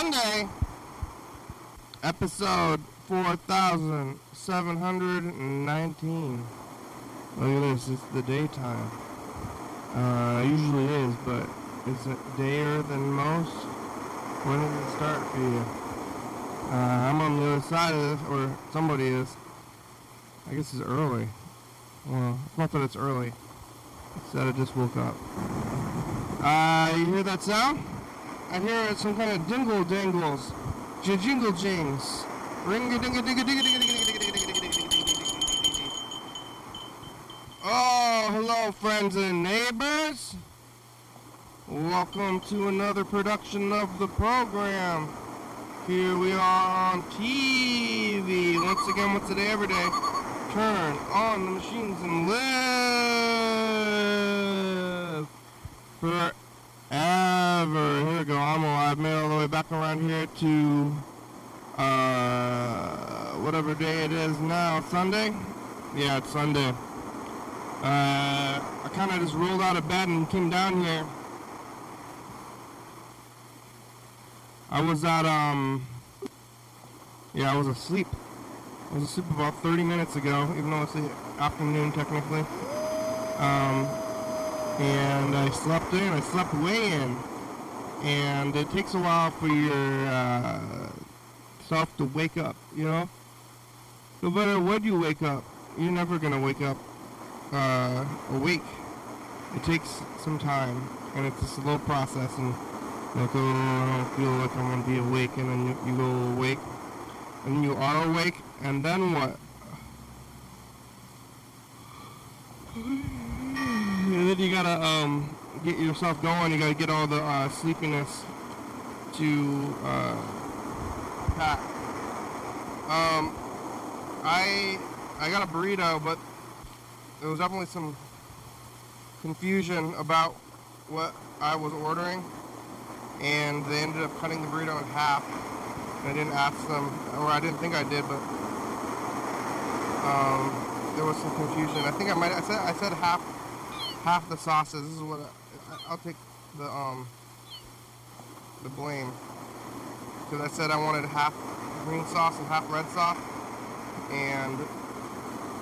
Sunday, episode 4719. Look at this, it's the daytime. Uh, usually is, but it's a dayer than most. When does it start for you? Uh, I'm on the other side of this, or somebody is. I guess it's early. Well, it's not that it's early. It's that I just woke up. Uh, you hear that sound? I'm hearing some kind of dingle dangles. Jingle jings. Ring a ding a ding a ding a ding a ding a ding a ding a Oh, hello, friends and neighbors. Welcome to another production of the program. Here we are on TV. Once again, once a day, every day. Turn on the machines and live forever. Here we go. I'm alive. Made all the way back around here to uh, whatever day it is now. Sunday? Yeah, it's Sunday. Uh, I kind of just rolled out of bed and came down here. I was at, um, yeah, I was asleep. I was asleep about 30 minutes ago, even though it's the afternoon technically. Um, and I slept in, I slept way in. And it takes a while for your uh, self to wake up, you know? No matter when you wake up, you're never to wake up uh, awake. It takes some time, and it's a slow process, and like, oh, I don't feel like I'm gonna be awake, and then you, you go awake, and you are awake, and then what? And then you gotta um, get yourself going. You gotta get all the uh, sleepiness to uh, pack. Um, I I got a burrito, but there was definitely some confusion about what I was ordering, and they ended up cutting the burrito in half. I didn't ask them, or I didn't think I did, but um, there was some confusion. I think I might. I said I said half half the sauces. This is what I, I'll take the um the blame because I said I wanted half green sauce and half red sauce, and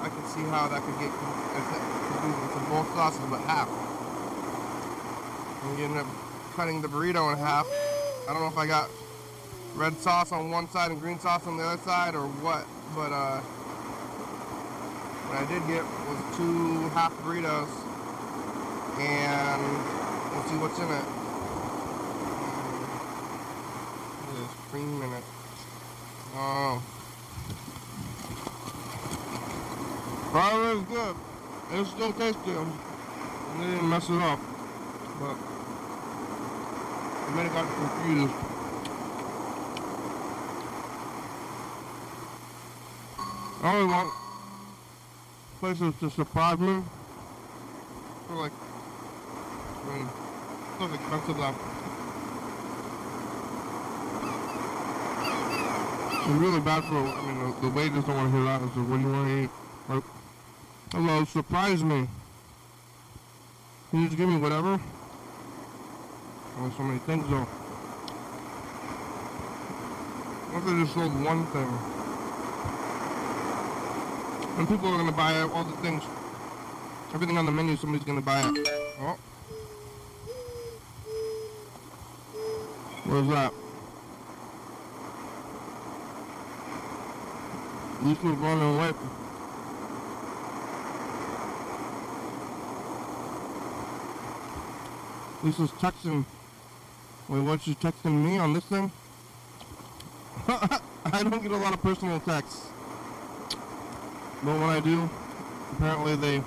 I could see how that could get confusing. It's both sauces, but half. You end up cutting the burrito in half. I don't know if I got red sauce on one side and green sauce on the other side or what, but uh, what I did get was two half burritos, and we'll see what's in it. There's cream in it. Oh. Fire is good. It's still tasty. They didn't mess it up. But I might have got confused. I only want places to surprise me. For like, I mean, stuff expensive though. It's really bad for, I mean, the, the waiters don't want to hear that. It's do you want to eat? Hello, surprise me. Can you just give me whatever? There's so many things though. What if they just sold one thing? And people are gonna buy all the things. Everything on the menu, somebody's gonna buy it. Oh. Where's that? Lisa's running away. Lisa's texting. Wait, what? She's texting me on this thing? I don't get a lot of personal texts. But when I do, apparently they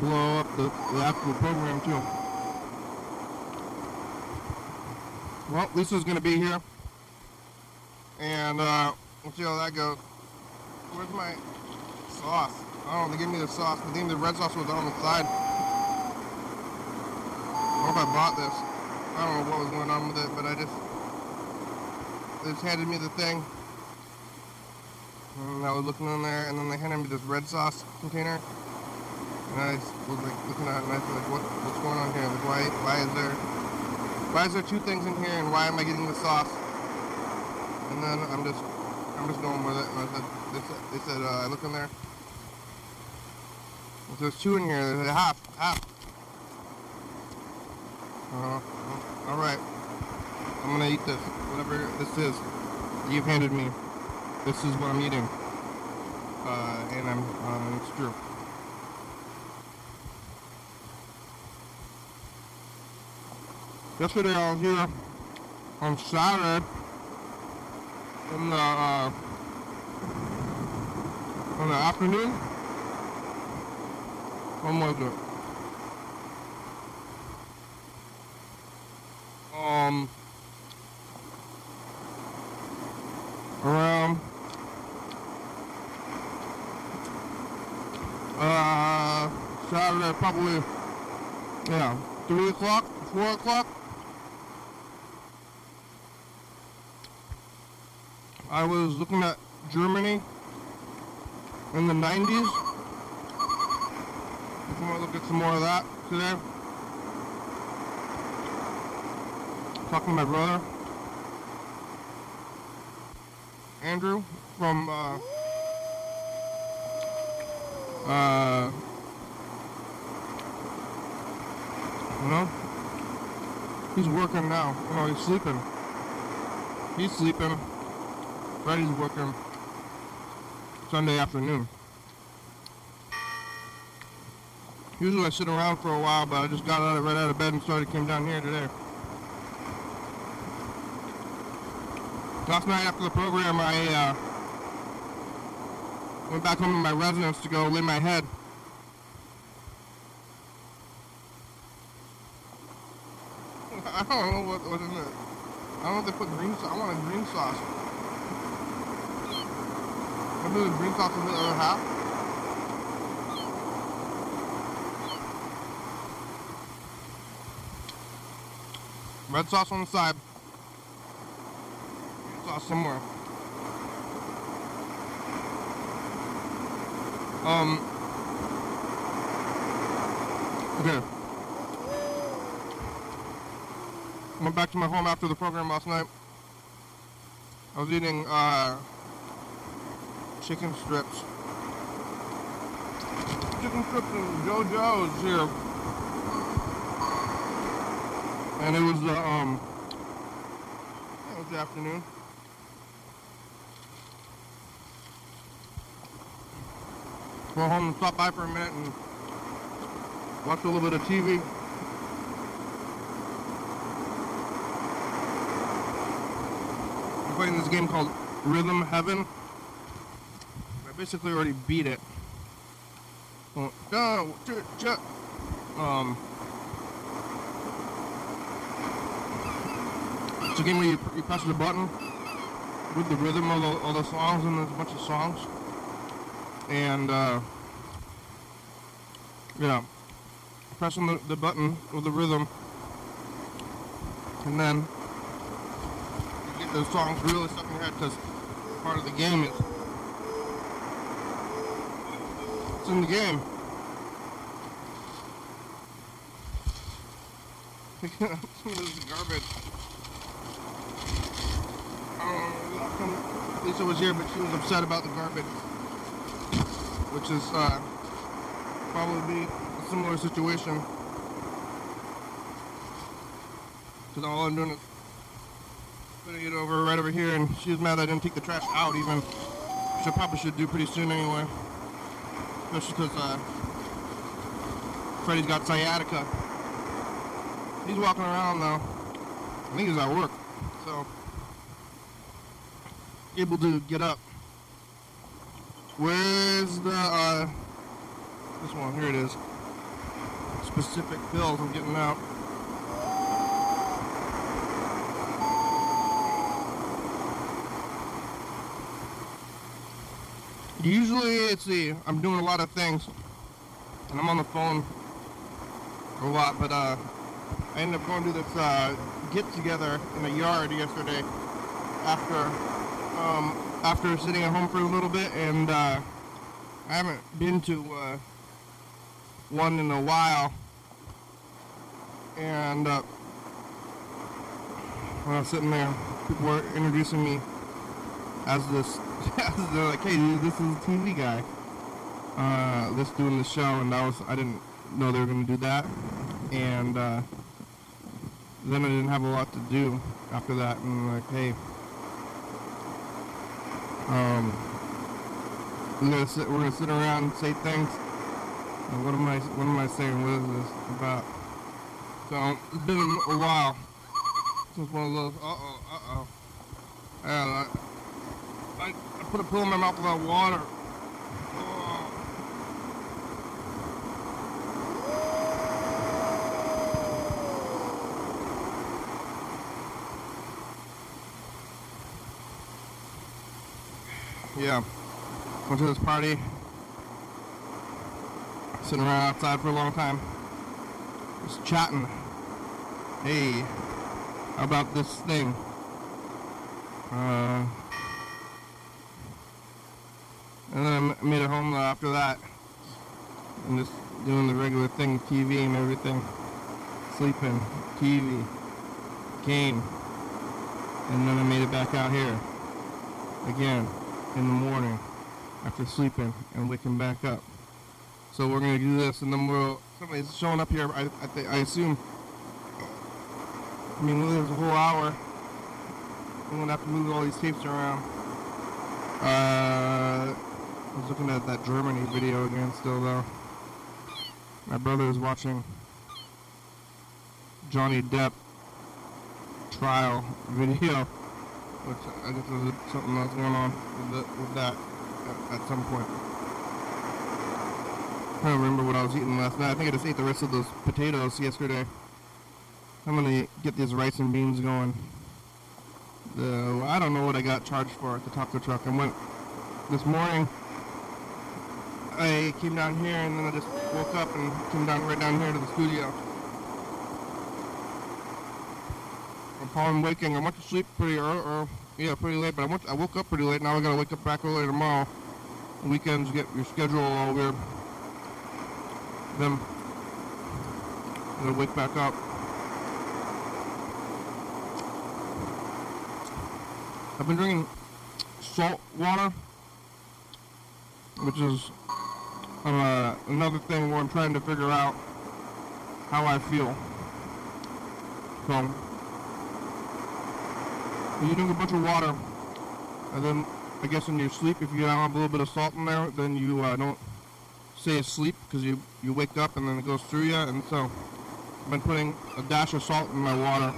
blow up the, the actual program too. Well, Lisa's gonna be here. And uh, we'll see how that goes. Where's my sauce? Oh, they gave me the sauce. Gave me the red sauce was on the side. I hope I bought this. I don't know what was going on with it, but I just they just handed me the thing. And I was looking in there, and then they handed me this red sauce container. And I was like looking at it, and I was like, what, what's going on here? Like, why, why is there Why is there two things in here, and why am I getting the sauce? And then I'm just, I'm just going with it. And I said, they said, they said uh, I look in there. If there's two in here, there's a half, half. Uh, all right. I'm gonna eat this, whatever this is you've handed me. This is what I'm eating. Uh, and I'm, uh, it's true. Yesterday I was here on Saturday in the, uh, in the afternoon. When was it? Um, around uh Saturday probably yeah three o'clock four o'clock I was looking at Germany in the 90s I'm gonna look at some more of that today talking to my brother Andrew from uh, uh, you know, he's working now. You know, he's sleeping. He's sleeping. Freddy's working Sunday afternoon. Usually I sit around for a while, but I just got out of, right out of bed and started came down here today. Last night after the program, I uh, went back home to my residence to go lay my head. I don't know what was in it. I don't know if they put green sauce. I want a green sauce. Green sauce in the other half. Red sauce on the side. Green sauce somewhere. Um. Okay. Went back to my home after the program last night. I was eating uh, chicken strips. Chicken strips and JoJo's here. And it was the um it was the afternoon. Go home and stop by for a minute and watch a little bit of TV. I'm playing this game called Rhythm Heaven. Basically already beat it. Oh, ch- ch- um, it's a game where you, you press the button with the rhythm of the, of the songs, and there's a bunch of songs. And, uh, yeah, pressing the, the button with the rhythm, and then you get those songs really stuck in your head because part of the game is it's in the game. this is garbage. Um, Lisa was here, but she was upset about the garbage, which is uh, probably a similar situation. Because all I'm doing is putting it over right over here, and she's mad I didn't take the trash out even. Which I probably should do pretty soon anyway. Especially because uh, Freddie's got sciatica. He's walking around though. I think he's at work. So, able to get up. Where's the, uh, this one? Here it is. Specific pills I'm getting out. Usually, it's the I'm doing a lot of things, and I'm on the phone a lot. But uh, I ended up going to this uh, get together in the yard yesterday after um, after sitting at home for a little bit, and uh, I haven't been to uh, one in a while. And uh, when I was sitting there, people were introducing me as this. They're like, "Hey, dude, this is a TV guy. Uh, this doing the show," and I was I didn't know they were gonna do that, and uh, then I didn't have a lot to do after that, and like, hey, um, we're gonna sit, we're gonna sit around and say things. What am I what am I saying? What is this about? So it's been a while since one of those. Uh oh, uh oh. Yeah, put a pill in my mouth without water. Yeah. Went to this party. Sitting around outside for a long time. Just chatting. Hey, about this thing? Uh, and then I made it home after that. And just doing the regular thing, TV and everything. Sleeping, TV, game. And then I made it back out here. Again, in the morning. After sleeping and waking back up. So we're gonna do this and then we'll, somebody's showing up here, I, I, I assume. I mean, there's a whole hour. I'm gonna have to move all these tapes around. Uh, I was looking at that Germany video again still though. My brother is watching Johnny Depp trial video, which I guess is something that's going on with, the, with that at, at some point. I don't remember what I was eating last night. I think I just ate the rest of those potatoes yesterday. I'm gonna get these rice and beans going. The, I don't know what I got charged for at the taco truck. I went this morning. I came down here and then I just woke up and came down right down here to the studio. Upon waking, I went to sleep pretty early, or, yeah, pretty late, but I went, I woke up pretty late. Now I gotta wake up back early tomorrow. Weekends get your schedule all weird. Then I gotta wake back up. I've been drinking salt water, which is uh, another thing where I'm trying to figure out how I feel. So, you drink a bunch of water, and then I guess in your sleep, if you have a little bit of salt in there, then you uh, don't stay asleep because you, you wake up and then it goes through you. And so, I've been putting a dash of salt in my water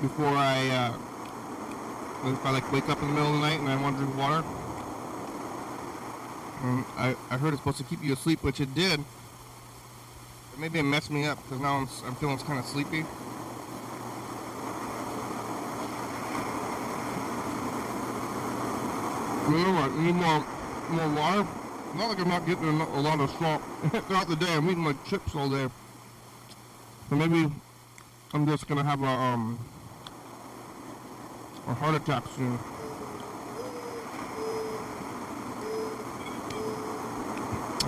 before I uh, if I like wake up in the middle of the night and I want to drink water. And I, I heard it's supposed to keep you asleep, which it did. But maybe it messed me up because now I'm, I'm feeling kind of sleepy. You know what? Need more, more water. Not like I'm not getting a, a lot of salt throughout the day. I'm eating like chips all day. So maybe I'm just gonna have a um a heart attack soon.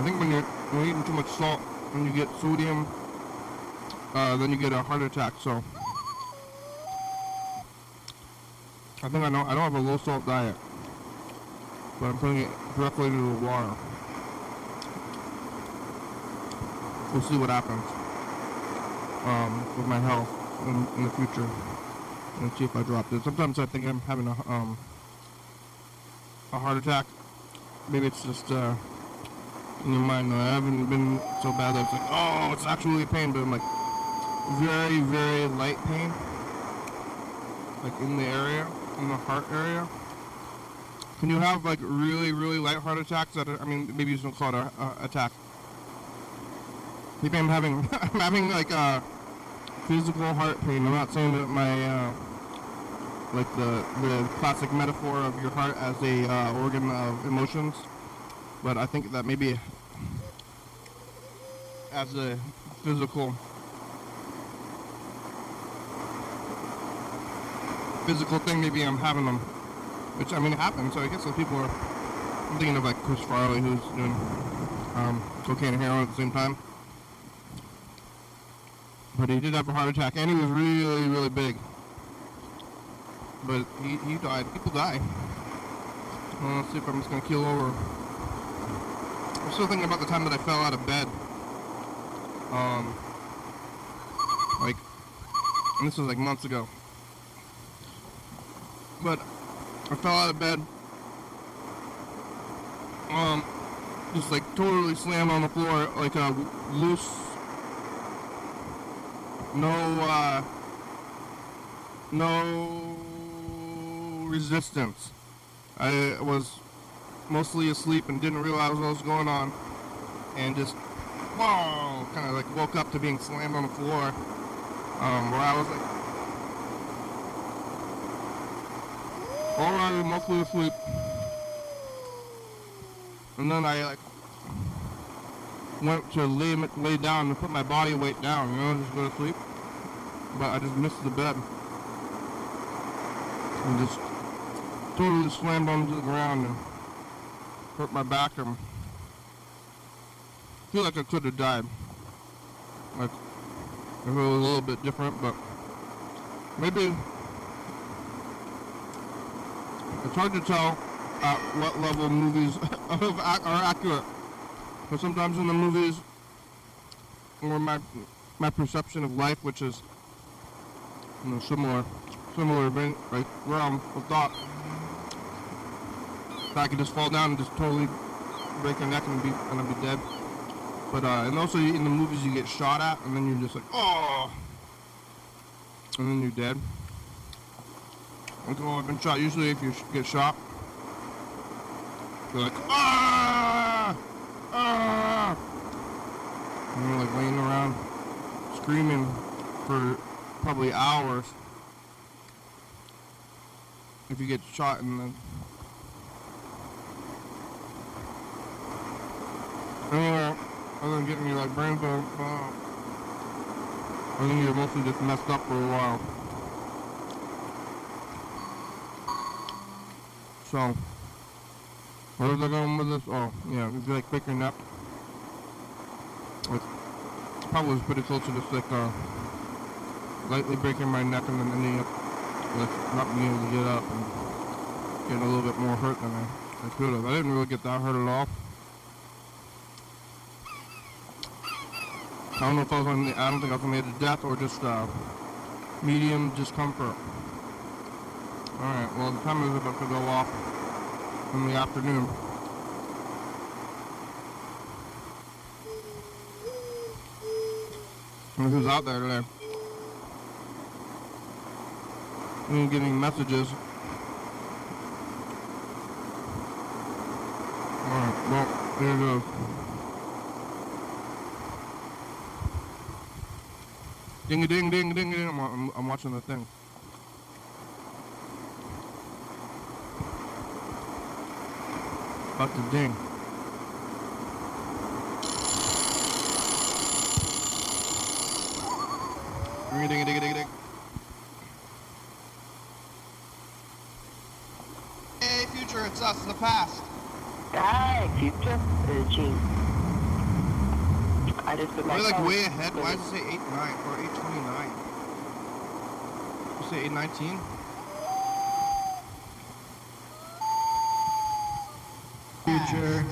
I think when you're, when you're eating too much salt, when you get sodium, uh, then you get a heart attack. So I think I know I don't have a low salt diet, but I'm putting it directly into the water. We'll see what happens um, with my health in, in the future and see if I drop this. Sometimes I think I'm having a um a heart attack. Maybe it's just uh in your mind. I haven't been so bad that it's like, oh, it's actually pain, but I'm like very, very light pain, like in the area, in the heart area. Can you have like really, really light heart attacks? That are, I mean, maybe you just don't call it a, a attack. Maybe I'm having, I'm having like uh physical heart pain. I'm not saying that my uh, like the the classic metaphor of your heart as a uh, organ of emotions, but I think that maybe as a physical physical thing, maybe I'm having them, which I mean it happens. So I guess those people are. I'm thinking of like Chris Farley, who's doing um, cocaine and heroin at the same time. But he did have a heart attack, and he was really, really big. But he, he died. People die. Well, let's see if I'm just gonna keel over. I'm still thinking about the time that I fell out of bed. Um, like, this was like months ago. But I fell out of bed. Um, just like totally slammed on the floor, like a loose, no, uh, no resistance. I was mostly asleep and didn't realize what was going on, and just, kind of like woke up to being slammed on the floor, um, where I was like, already mostly asleep. And then I like went to lay lay down and put my body weight down, you know, just go to sleep. But I just missed the bed and just totally slammed onto the ground and hurt my back and feel like I could have died. Like if it was a little bit different, but maybe it's hard to tell at what level movies are accurate. But sometimes in the movies, or my my perception of life, which is you know similar similar event, like realm of thought, I could just fall down and just totally break a neck and be and I'd be dead. But uh, and also in the movies you get shot at and then you're just like oh, and then you're dead. Like, oh, I've been shot. Usually, if you get shot, you're like, ah, ah, and you're like laying around screaming for probably hours. If you get shot in the anywhere other than getting your like brain fog, I think you're mostly just messed up for a while. So, where was I going with this? Oh, yeah, it's like your neck. It's probably was pretty close to just like uh, lightly breaking my neck and then ending up like not being able to get up and getting a little bit more hurt than I, I could have. I didn't really get that hurt at all. I don't know if I was on the, I don't think I was on the edge of death or just uh, medium discomfort. Alright, well the timer is about to go off in the afternoon. Who's out there today? I'm getting messages. Alright, well, there it goes. Ding a ding ding ding ding. I'm, I'm, I'm watching the thing. About to ding. Ding a ding a ding a ding a ding. Hey, future, it's us, the past. Hi, future. Uh, Gene. I just put my We're like phone way ahead. Why it. does it say 8 9 or 829? You say 819? Future,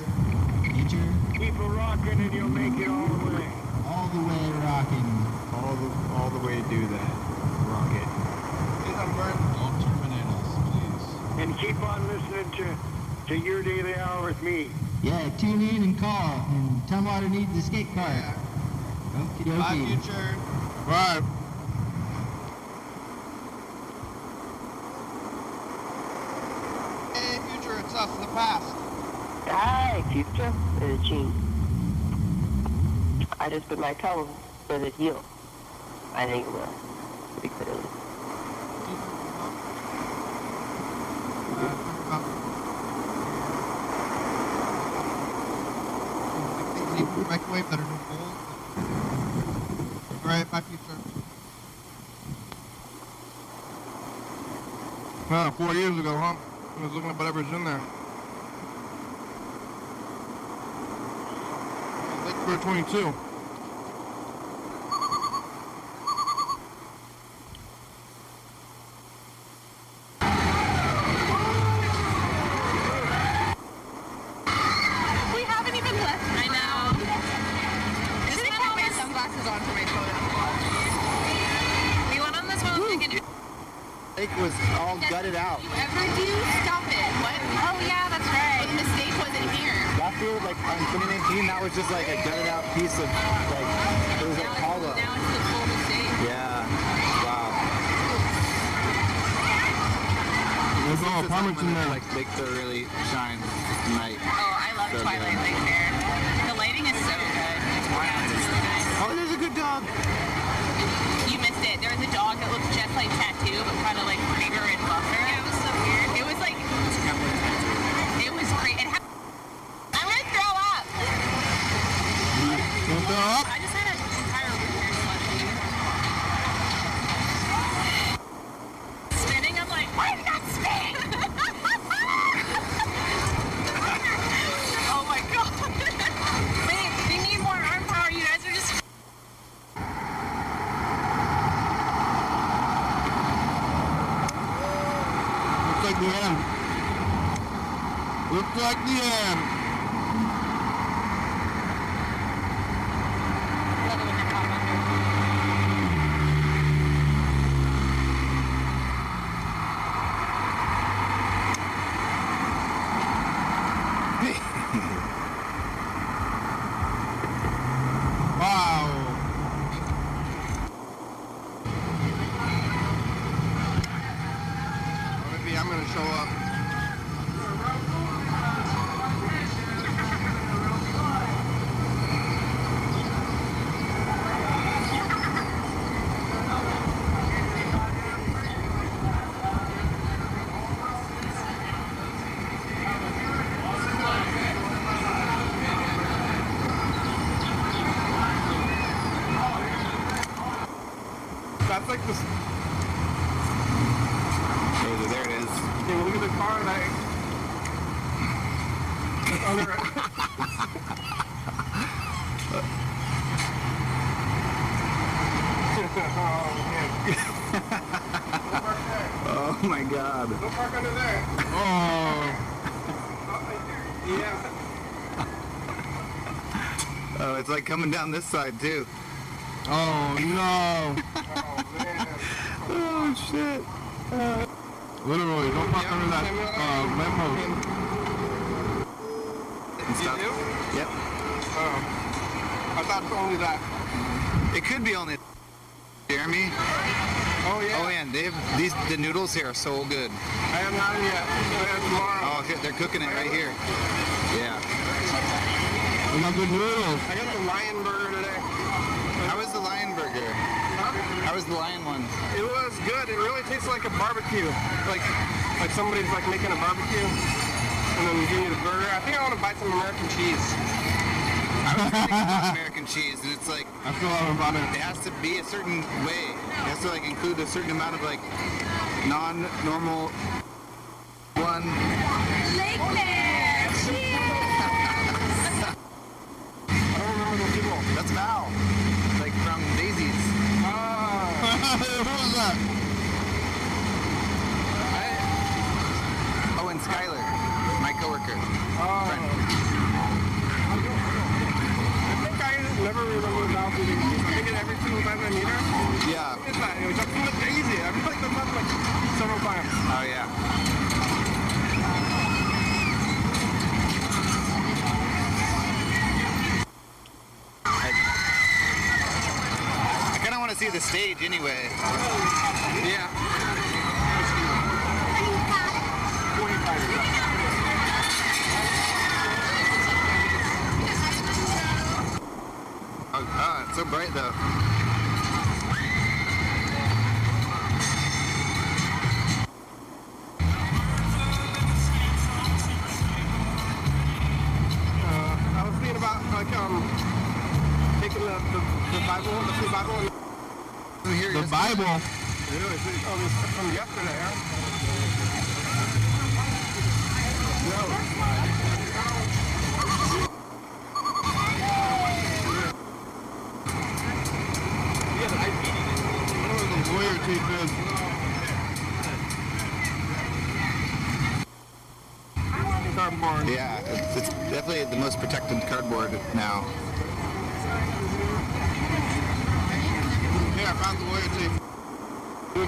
future, Keep it rocking and you'll make it all the way. all the way rocking. All the all the way do that. Rocket. Don't terminators, please. And keep on listening to, to your daily hour with me. Yeah, tune in and call and tell Water needs the skate park. Okie Bye, dokie. future. Bye. Hey, future, it's us, the past. Hi, future. Uh, Gene. I just put my tongue with it heal. I think it will. Pretty clearly. Microwave that are no gold. Alright, bye, future. Huh, four years ago, huh? I was looking at whatever's in there. Lake Square 22. lake was all gutted out. You ever do? Stop it. What? Oh yeah, that's right. The mistake wasn't here. Last year, like on 2019, that was just like a gutted out piece of like it was like Now hollow. it's, now it's the full mistake. Yeah. Wow. There's all apartments in there. Like Lake thoroughly shines tonight. Oh, I love So Twilight good. Lake there. The lighting is so good. Yeah, it's really nice. Oh, there's a good dog. You missed it. There was a dog that looked just like Tattoo, but kind of like bigger and buffer. Yeah, it was so weird. It was like, it was great. It ha- I'm gonna throw up. Don't throw up. I just had an entire root beer slushy. Spinning, I'm like, why did that spin? oh my god. Babe, we need more arm power. You guys are just Looks like the end. Looks like the end. Love it when they pop under. Wow. Maybe I'm gonna show up. That's like this. Oh, there it is. Yeah, look at the car that. That's other. oh Oh my God. don't park under there. Oh. Yeah. Oh, it's like coming down this side too. Oh no. Shit. Literally, don't park under that uh, lamppost. Do? Yep. Oh. I thought it's only that. It could be only. Jeremy. Oh yeah. Oh man, they've these the noodles here are so good. I haven't had it yet. I have tomorrow. Oh shit, they're cooking it right here. Yeah. We good noodles. I got the lion burger today. How was the lion burger? How was the lion one? It was good. It really tastes like a barbecue. Like like somebody's like making a barbecue and then giving you the burger. I think I want to buy some American cheese. I was thinking about American cheese, and it's like I still haven't bought it. it has to be a certain way. It has to like include a certain amount of like non-normal one. Lake meter. Yeah. It's not, it was just too easy. I mean, like, the month, like, several times. Oh, yeah. I, kind of want to see the stage anyway. Yeah. Oh god, it's so bright though. The yes. Bible. Really? Oh, is from yesterday,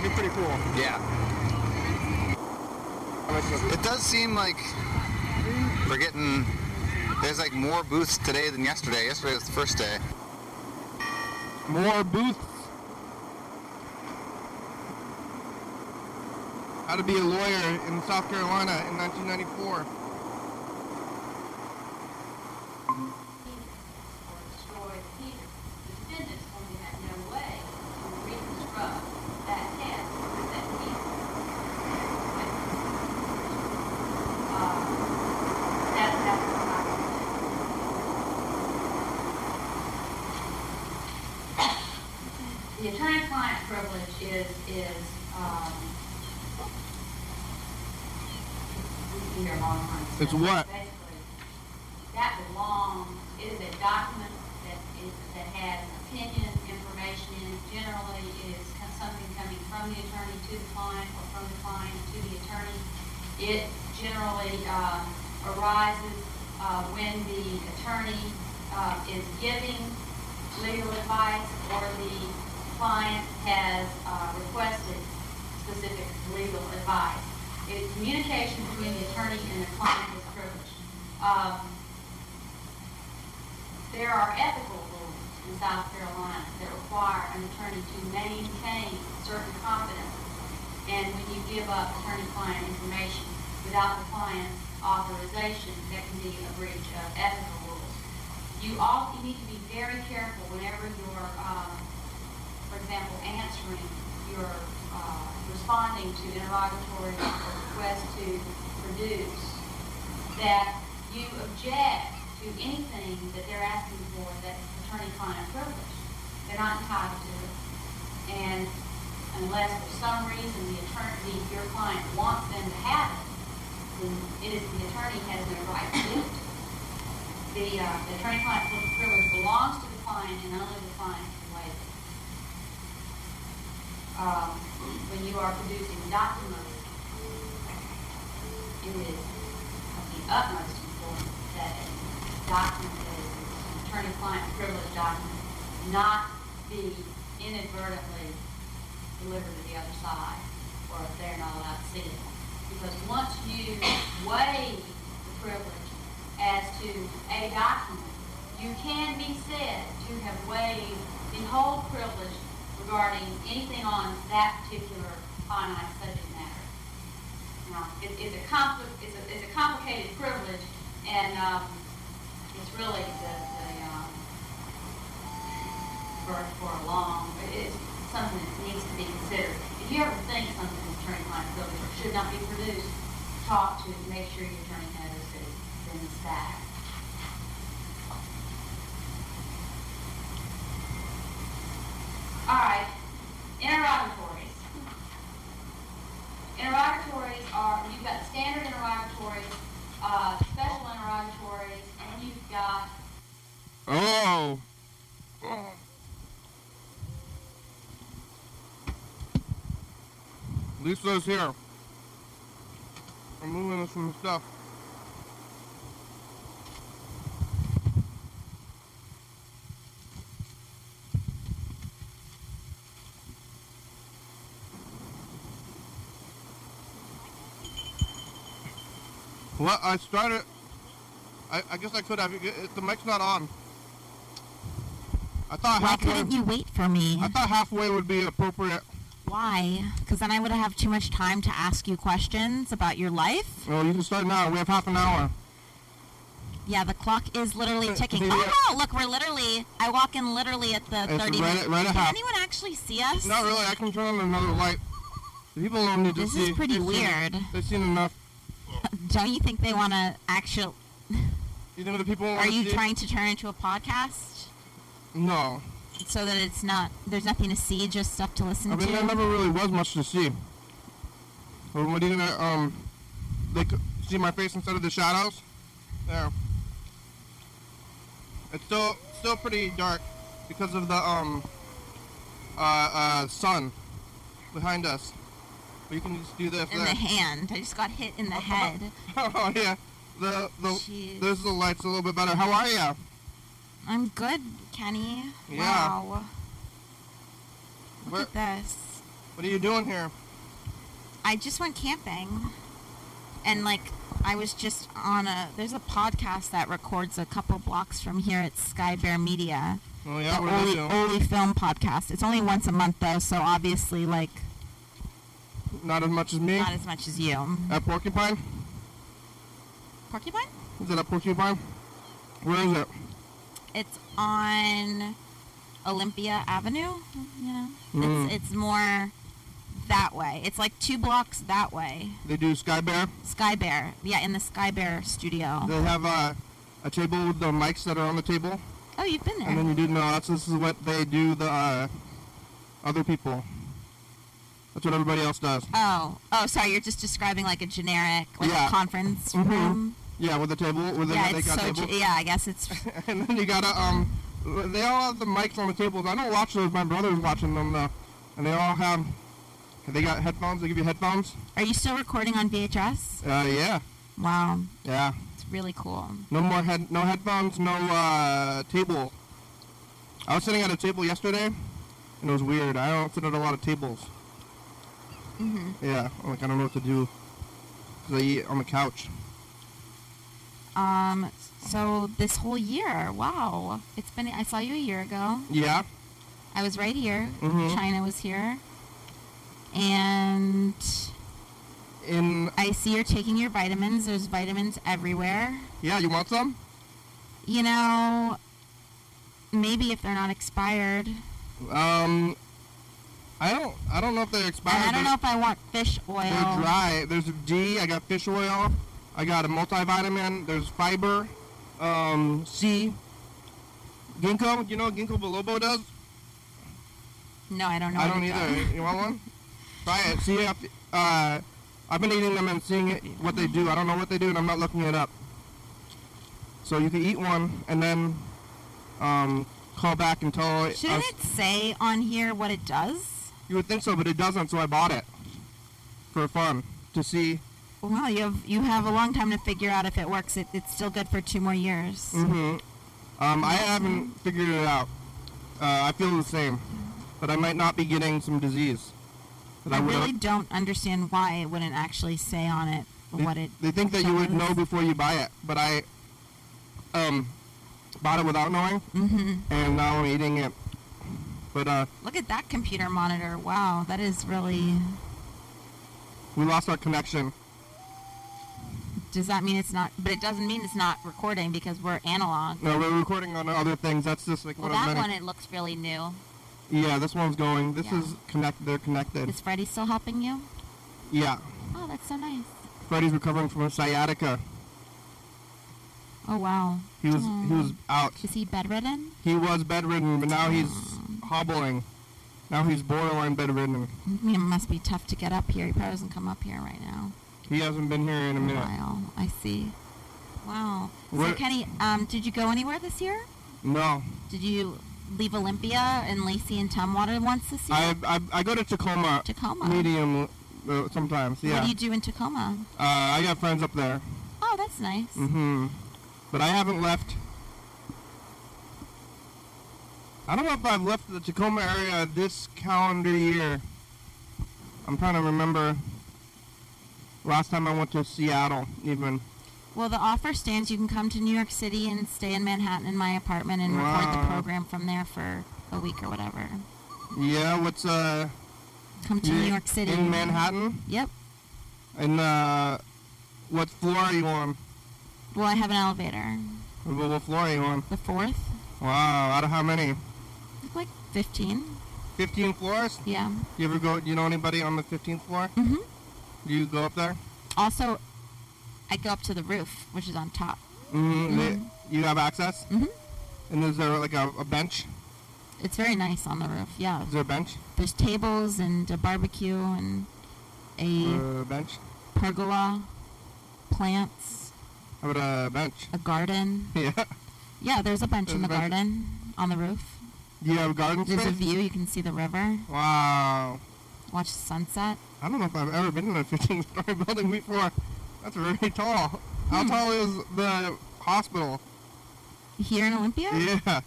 would be pretty cool. Yeah. It does seem like we're getting. There's like more booths today than yesterday. Yesterday was the first day. More booths. How to be a lawyer in South Carolina in 1994. or destroy the heater. The defendants only had no way to reconstruct that test with that heater. Uh, that, that's what I would say. The attorney-client privilege is, is, um, we can be here long time. It's what? Basically, that belongs, it is a document that is, that has opinion, information in it. Generally, it is something coming from the attorney to the client or from the client to the attorney. It generally, um, arises, uh, when the attorney, uh, is giving legal advice or the client has, uh, requested specific legal advice. It, communication between the attorney and the client is privileged. Um, there are ethical rules in South Carolina that require an attorney to maintain certain confidences. And when you give up attorney-client information without the client's authorization, that can be a breach of ethical rules. You all, you need to be very careful whenever you're, um, for example, answering your, uh, responding to interrogatories or requests to produce, that you object to anything that they're asking for that's attorney-client privilege. They're not entitled to it. And unless for some reason the attorney, your client wants them to have it, then it is the attorney has no right to it. The, uh, the attorney-client privilege belongs to the client and only the client. Um, when you are producing documents, it is of the utmost importance that a document that is an attorney-client privilege document not be inadvertently delivered to the other side, or if they're not allowed to see it. Because once you waive the privilege as to a document, you can be said to have waived the whole privilege regarding anything on that particular finite subject matter. Now, it, it's a compli, it's a, it's a complicated privilege, and, um, it's really the, the, um, for, for a long, it's something that needs to be considered. If you ever think something is attorney-client privilege or should not be produced, talk to, make sure your attorney knows that it's been stacked. All right, interrogatories. Interrogatories are, you've got standard interrogatories, uh, special interrogatories, and you've got, Oh. oh. Lisa's here. I'm moving some stuff. Well, I started. I, I guess I could have. it- The mic's not on. I thought Why halfway. couldn't you wait for me? I thought halfway would be appropriate. Why? Because then I would have too much time to ask you questions about your life. Well, you can start now. We have half an hour. Yeah, the clock is literally ticking. Oh no! Look, we're literally. I walk in literally at the It's 30 right at- minute. right Can half. anyone actually see us? Not really. I can turn on another light. The people don't need to This see. is pretty They've seen- weird. They've seen enough. Don't you think they want to actually? You think the people Are you see? trying to turn into a podcast No. so that it's not? There's nothing to see, just stuff to listen I mean, to. there never really was much to see. Well, what are you gonna, um, could see my face instead of the shadows? There. It's still, still pretty dark because of the, um, uh, uh, sun behind us. But you can just do this in there. the hand. I just got hit in the head. oh, yeah. The, the, Jeez. there's the lights a little bit better. How are you? I'm good, Kenny. Yeah. Wow. Look Where, at this. what are you doing here? I just went camping. and like I was just on a there's a podcast that records a couple blocks from here at Sky Bear Media. Oh yeah, the Oli? Oli Film Podcast. It's only once a month though, so obviously like Not as much as me. not as much as you. At Porcupine? Porcupine? Is it at Porcupine? Where is it? It's on Olympia Avenue. You know, Mm. it's it's more that way. It's like two blocks that way. They do Sky Bear. Sky Bear, yeah, in the Sky Bear studio. They have uh, a table with the mics that are on the table, oh, you've been there. and then you do no. That's this is what they do. The uh, other people. That's what everybody else does. Oh, oh, sorry. You're just describing like a generic like Yeah. a conference Mhm. room. Yeah, with the table. With the Yeah, got so. table. ge- yeah, I guess it's. and then you gotta um. They all have the mics on the tables. I don't watch those. My brother's watching them though, and they all have. They got headphones. They give you headphones. Are you still recording on VHS? Uh, yeah, Wow, yeah. it's really cool. No more head, no headphones, no uh, table. I was sitting at a table yesterday, and it was weird. I don't sit at a lot of tables. Hmm Yeah, like I don't know what to do. 'Cause I eat on the couch. Um. So this whole year, wow, it's been. I saw you a year ago. Yeah. I was right here. Mhm. China was here, and In I see you're taking your vitamins. There's vitamins everywhere. yeah, you want some? You know, maybe if they're not expired. Um, I don't. I don't know if they're expired. And I don't know if I want fish oil. They're dry. There's a D. I got fish oil. I got a multivitamin. There's fiber. Um, C. Ginkgo. You know what ginkgo biloba does? No, I don't know. I don't either. does. You want one? Try it. See if uh, I've been eating them and seeing it, what they do. I don't know what they do, and I'm not looking it up. So you can eat one and then um, call back and tell us. Shouldn't it say on here what it does? You would think so, but it doesn't. So I bought it for fun to see. Well, you have you have a long time to figure out if it works. It, it's still good for two more years. Mm-hmm. Um, I haven't figured it out. Uh, I feel the same, but I might not be getting some disease. I would've- really don't understand why it wouldn't actually say on it They, what it. they think that you would know before you buy it, but I um bought it without knowing, mm-hmm. and now I'm eating it. But uh, Look at that computer monitor. Wow, that is really. we lost our connection. Does that mean it's not? But it doesn't mean it's not recording because we're analog. No, we're recording on other things. That's just like Well, one of that many. one it looks really new. Yeah, this one's going. This Yeah. is connected. They're connected. Is Freddie still helping you? yeah, Oh, that's so nice. Freddie's recovering from a sciatica. Oh wow. He was he was out. Is he bedridden? He was bedridden, but now he's hobbling. Now he's borderline bedridden. I mean, it must be tough to get up here. He probably doesn't come up here right now. He hasn't been here in a A minute. while. I see. Wow. So Kenny, um, did you go anywhere this year? No, Did you leave Olympia and Lacey and Tumwater once this year? I, I I go to Tacoma Tacoma. medium uh, sometimes. Yeah, What do you do in Tacoma? uh, I got friends up there. Oh, that's nice. Mm-hmm. But I haven't left. I don't know if I've left the Tacoma area this calendar year. I'm trying to remember. Last time I went to Seattle, even. Well, the offer stands. You can come to New York City and stay in Manhattan in my apartment and record the program from there for a week or whatever. Yeah, what's uh? Come to New York City. in Manhattan? Yep. And uh, what floor are you on? Well, I have an elevator. What, what floor are you on? The fourth, Wow, out of how many? Like 15. 15 floors? Yeah. You ever go? Do you know anybody on the 15th floor? Mm-hmm. Do you go up there? Also, I go up to the roof, which is on top. Mm-hmm. Mhm. You have access? Mm-hmm. And is there like a, a bench? It's very nice on the roof. Yeah. Is there a bench? There's tables and a barbecue and a Uh, bench? pergola, plants, How about a bench? a garden. Yeah. Yeah, there's a bench in the bench. garden on the roof. Do you have garden There's a view. You can see the river. Wow. Watch the sunset. I don't know if I've ever been in a 15 story building before. That's very tall. How Hmm. tall is the hospital? Here in Olympia? Yeah.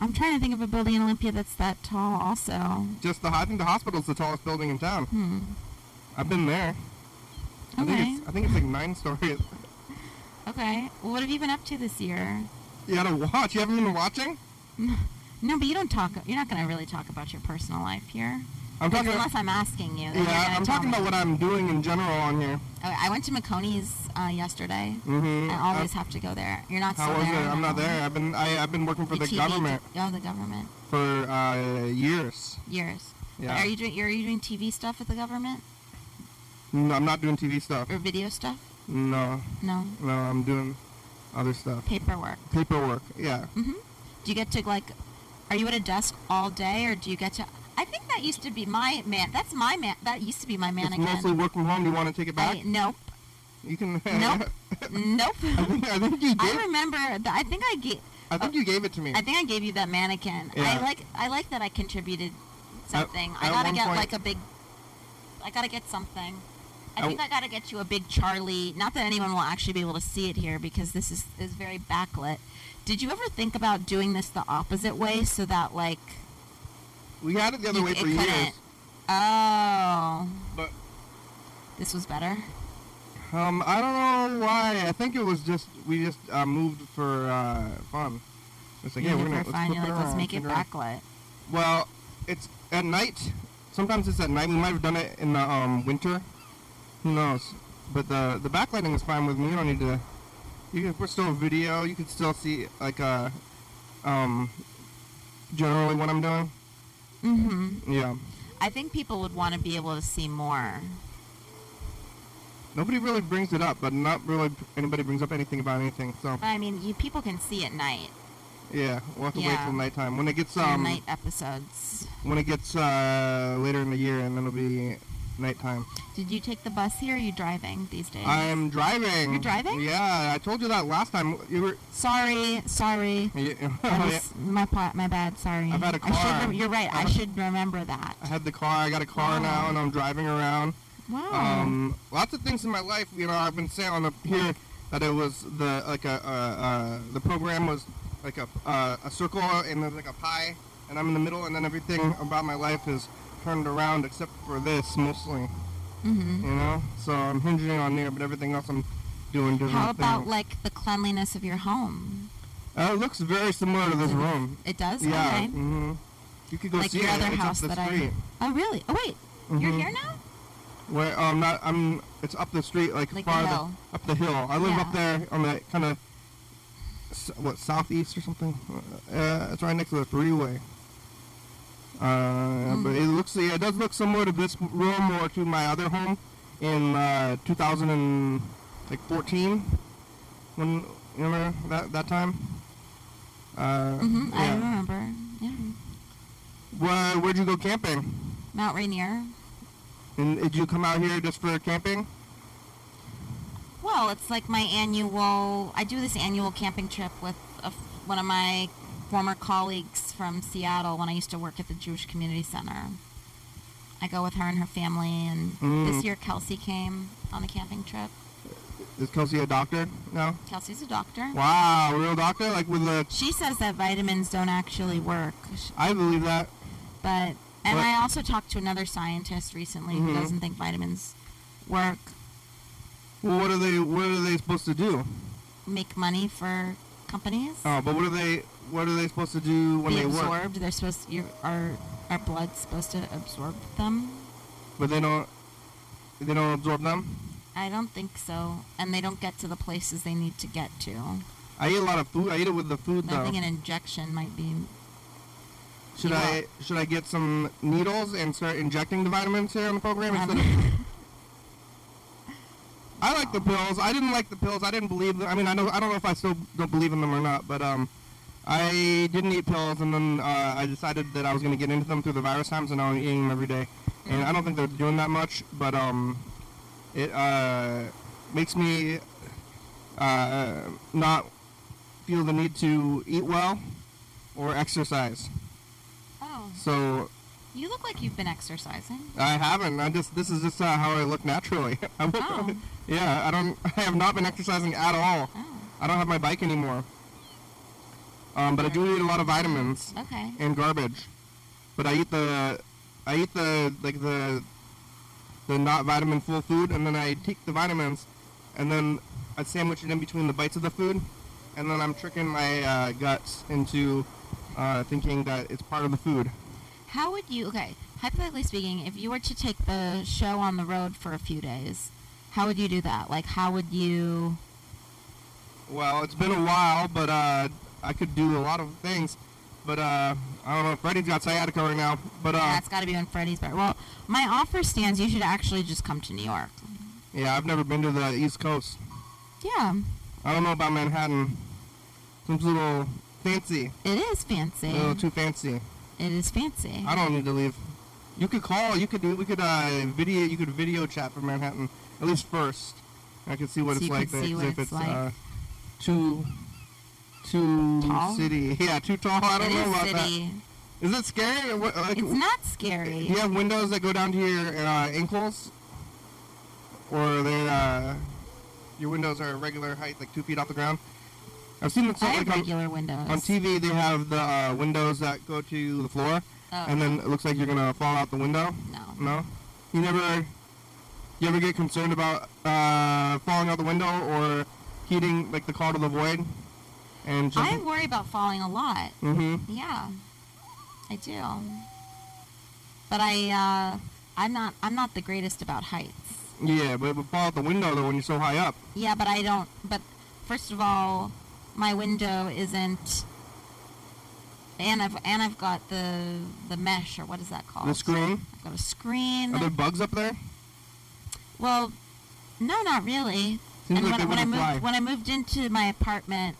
I'm trying to think of a building in Olympia that's that tall also. Just the, I think the hospital's the tallest building in town. Hmm. I've been there. I think Okay. it's I think it's like nine stories. Okay. Well, what have you been up to this year? You gotta watch. You haven't been watching? No, but you don't talk. You're not going to really talk about your personal life here. I'm talking unless I'm asking you. yeah, I'm talking about what I'm doing in general on here. Oh, I went to McConey's uh, yesterday. Mm-hmm. I always have to go there. You're not How was there. it? I'm not there. I've been I, I've been working for You the government Oh, the government. for uh, years. Years. Yeah. Are you doing? Are you doing TV stuff at the government No, I'm not doing TV stuff. or video stuff? No, No. no, I'm doing other stuff. Paperwork. Paperwork. Yeah. hmm Do you get to like? Are you at a desk all day, or do you get to? I think that used to be my man. That's my man. That used to be my It's mannequin. mostly work from home. Do you want to take it back? I, nope. you can. Nope. nope. I think I think you did. I remember. That, I think I gave. I think you gave it to me. I think I gave you that mannequin. Yeah. I like. I like that I contributed something. I at gotta get point- like a big. I gotta get something. I think I gotta get you a big Charlie. Not that anyone will actually be able to see it here because this is is very backlit. Did you ever think about doing this the opposite way so that like we had it the other you- way for years, Oh, but this was better. um, I don't know why. I think it was just we just uh, moved for uh, fun. It's like, yeah, we're gonna for let's fun. flip You're it like, let's make it backlit. Well, it's at night. Sometimes it's at night. We might have done it in the um, winter. Who knows? But the the backlighting is fine with me. You don't need to. You can put still a video. You can still see like uh, um, generally what I'm doing. Mm-hmm. Yeah. I think people would want to be able to see more. Nobody really brings it up, but not really anybody brings up anything about anything. So But I mean, you people can see at night. yeah, we'll have to wait Yeah. till nighttime. When it gets um, night episodes. when it gets uh later in the year, and then it'll be nighttime. Did you take the bus here? Or are you driving these days? I'm driving. You're driving? Yeah, I told you that last time. You were. Sorry, sorry. Yeah, was my pa- my bad. Sorry. I've had a I should car. you're right. I I've- should remember that. I had the car. I got a car Wow. now, and I'm driving around. Wow. Um, lots of things in my life. You know, I've been saying on the here that it was the like a uh, uh, the program was like a uh, a circle and there's like a pie, and I'm in the middle, and then everything about my life is turned around except for this mostly. hmm You know, so I'm hinging on there, but everything else I'm doing different How about things. like the cleanliness of your home? Uh, it looks very similar to this room. It does. Yeah. Okay. hmm You could go Like see your it. other it's house up the that street. I. Oh really? Oh wait. You're Mhm. here now? Where um not I'm it's up the street like, Like the farther hill. up the hill. I live Yeah. up there on the kind of what southeast or something. Uh, it's right next to the freeway. Uh, but it Mm. looks yeah, it does look similar to this room or to my other home in uh, 2014 when you remember that that time. Uh, hmm I remember. Yeah. Where, where'd you go camping? Mount Rainier. And did you come out here just for camping? Well, it's like my annual. I do this annual camping trip with a, one of my former colleagues from Seattle when I used to work at the Jewish Community Center. I go with her and her family, and Mm. this year Kelsey came on the camping trip. Is Kelsey a doctor? No. Kelsey's a doctor. Wow, real doctor? Like with the. She says that vitamins don't actually work, I believe that. but and But- I also talked to another scientist recently who Mhm. doesn't think vitamins work. Well, what are they? What are they supposed to do? Make money for companies. Oh, but what are they? What are they supposed to do when be they work? absorbed. They're supposed to, your, our our blood's supposed to absorb them. But they don't. They don't absorb them. I don't think so, and they don't get to the places they need to get to. I eat a lot of food. I eat it with the food I though. think an injection might be. Should I? Should I get some needles and start injecting the vitamins here on the program Um, instead of? I like the pills. I didn't like the pills. I didn't believe them. I mean, I know. I don't know if I still don't believe in them or not, but um, I didn't eat pills, and then uh, I decided that I was going to get into them through the virus times, and now I'm eating them every day. And I don't think they're doing that much, but um, it uh, makes me uh, not feel the need to eat well or exercise. oh, So you look like you've been exercising. I haven't. I just this is just uh, how I look naturally. Oh. yeah, I don't. I have not been exercising at all. Oh, I don't have my bike anymore. Um, but I do eat a lot of vitamins okay. and garbage. But I eat the, I eat the like the the not vitamin full food, and then I take the vitamins, and then I sandwich it in between the bites of the food, and then I'm tricking my uh, guts into uh, thinking that it's part of the food. How would you, okay, hypothetically speaking, if you were to take the show on the road for a few days, how would you do that? Like, how would you, Well, it's been a while, but uh, I could do a lot of things. But uh, I don't know. Freddie's got sciatica right now. But uh, yeah, it's got to be on Freddie's better. Well, my offer stands, you should actually just come to New York. yeah, I've never been to the East Coast. Yeah, I don't know about Manhattan. Seems a little fancy. it is fancy. A little too fancy. It is fancy. I don't need to leave. You could call. You could do. We could uh, video. You could video chat from Manhattan at least first. I could see what So it's like can there. see what if it's it's like. uh, too too Tall? city. Yeah, too tall. I don't It know is about city. that. Is it scary? What, like, It's not scary. Do you have windows that go down to your uh, ankles, or they uh, your windows are a regular height, like two feet off the ground? I've seen it so, like on, regular windows. on TV. They have the uh, windows that go to the floor, Oh, and then it looks like you're gonna fall out the window. no. No, you never. You ever get concerned about uh, falling out the window or heeding like the call to the void? And I worry about falling a lot. mm-hmm. Yeah, I do. But I, uh, I'm not. I'm not the greatest about heights. Yeah, but it would fall out the window though when you're so high up. Yeah, but I don't. But first of all, my window isn't. And I've and I've got the the mesh or what is that called? The screen. I've got a screen. Are there bugs up there? Well, no, not really. Seems and like when, when I moved fly. when I moved into my apartment,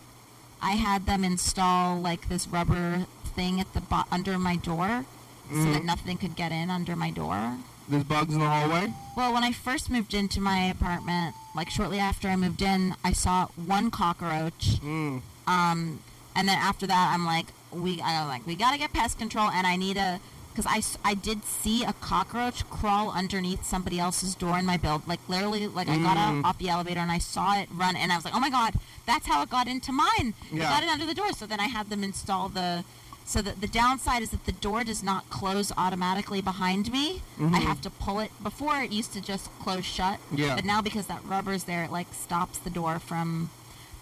I had them install like this rubber thing at the bo- under my door, so Mm-hmm. that nothing could get in under my door. There's bugs in the hallway. Well, when I first moved into my apartment, like shortly after I moved in, I saw one cockroach. Mm. Um, and then after that, I'm like, we, I'm like, we gotta get pest control, and I need a, because I, I did see a cockroach crawl underneath somebody else's door in my build, like literally, like I got Mm. out off the elevator and I saw it run, and I was like, oh my god, that's how it got into mine. It got it under the door. So then I had them install the. So the, the downside is that the door does not close automatically behind me. I have to pull it. Before it used to just close shut. Yeah. But now because that rubber's there, it like stops the door from.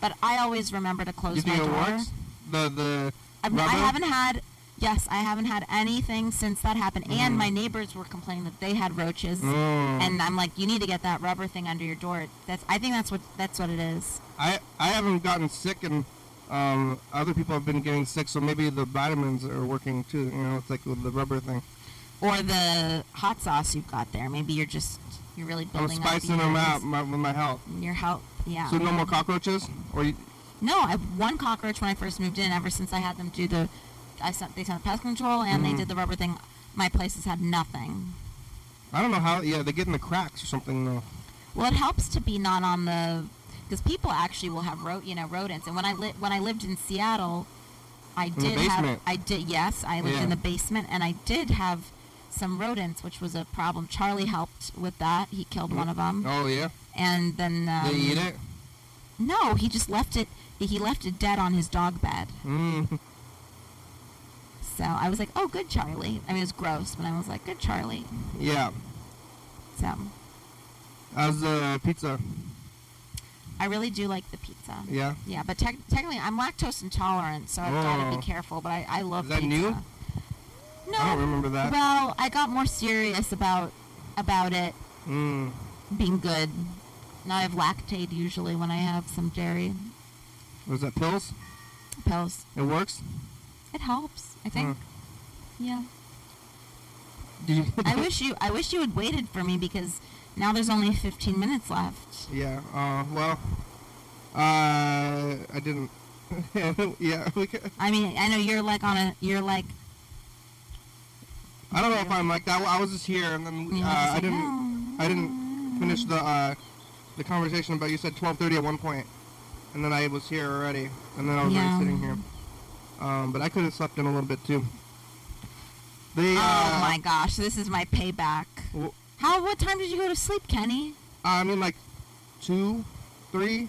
But I always remember to close You my door. works? The the I haven't had. Yes, I haven't had anything since that happened. And my neighbors were complaining that they had roaches. Mm. And I'm like, you need to get that rubber thing under your door. That's. I think that's what that's what it is. I I haven't gotten sick and um, other people have been getting sick, so maybe the vitamins are working too. You know, it's like with the rubber thing. Or the hot sauce you've got there. Maybe you're just you're really I'm building spicing up them your- out my, with my health. Your health. Yeah. So no more cockroaches, or you, No, I have one cockroach when I first moved in. Ever since I had them do the, I sent they sent the pest control and Mm-hmm. they did the rubber thing. My place has had nothing. I don't know how. Yeah, they get in the cracks or something though. Well, it helps to be not on the, because people actually will have ro- you know rodents. And when I li- when I lived in Seattle, I the did have. I did yes I lived Yeah. in the basement and I did have some rodents, which was a problem. Charlie helped with that. He killed one of them, Oh yeah, and then um, they eat it. No, he just left it. He left it dead on his dog bed. Mm. So I was like, "Oh, good, Charlie." I mean, it was gross, but I was like, "Good, Charlie." Yeah. So How's the pizza? I really do like the pizza. Yeah. Yeah, but tec- technically, I'm lactose intolerant, so I've got to Oh. be careful. But I, I love Is that pizza. new? No. I don't remember that. Well, I got more serious about about it Mm. being good. Now I have Lactaid usually when I have some dairy Was that pills? pills. It works. It helps, I think. Huh. Yeah. Did you? I wish you I wish you had waited for me because now there's only 15 minutes left. Yeah. Uh. Well. Uh. I didn't. yeah. We could, I mean, I know you're like on a you're like I don't know if I'm like that. I was just here, and then uh, I like, didn't. "Oh." I didn't finish the uh, the conversation But you said 12:30 at one point, and then I was here already, and then I was Yeah. already sitting here. Um, but I could have slept in a little bit too. They, Oh uh, my gosh, this is my payback. How what time did you go to sleep, Kenny? I mean, like two, three.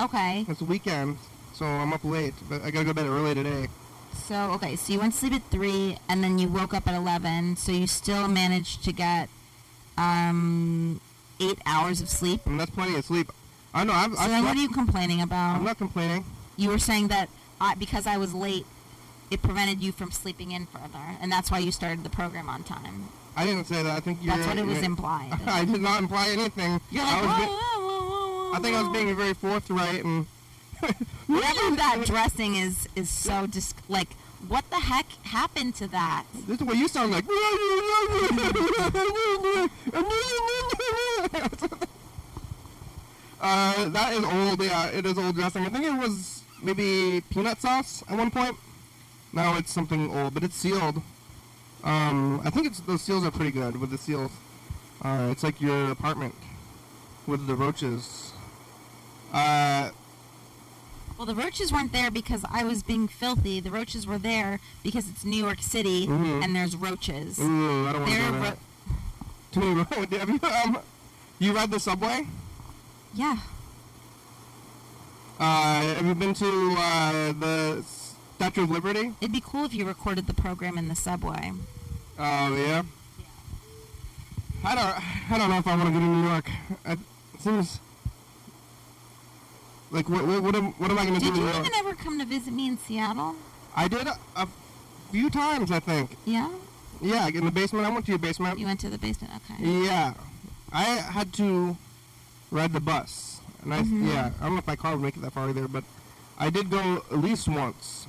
Okay. It's a weekend, so I'm up late. But I gotta go to bed early today. So okay, so you went to sleep at three, and then you woke up at eleven. So you still managed to get Um, eight hours of sleep. I mean, that's plenty of sleep. I know. I've, So I've then, what are you complaining about? I'm not complaining. You were saying that I, because I was late, it prevented you from sleeping in further, and that's why you started the program on time. I didn't say that. I think you're. That's what it was implied. I did not imply anything. You're like, I, was "Whoa, be- whoa, whoa, whoa, I think I was being very forthright and. Whatever that dressing is is so dis- like what the heck happened to that? This is what you sound like. uh, that is old. Yeah, it is old dressing. I think it was maybe peanut sauce at one point. Now it's something old, but it's sealed. Um, I think it's those seals are pretty good with the seals. Uh, it's like your apartment with the roaches. Uh, Well, the roaches weren't there because I was being filthy. The roaches were there because it's New York City Mhm. and there's roaches. ooh, I don't want to They're go there. ro- Too many roaches. You, um, you ride the subway? yeah. Uh, have you been to uh, the Statue of Liberty? It'd be cool if you recorded the program in the subway. Oh yeah. I don't. I don't know if I want to go to New York. It seems like what? What, what, am, what am I going to do Did you even ever come to visit me in Seattle? I did a, a few times, I think. Yeah. Yeah, in the basement. I went to your basement. You went to the basement. Okay. Yeah, I had to ride the bus, and I Mhm. yeah. I don't know if my car would make it that far either, but I did go at least once.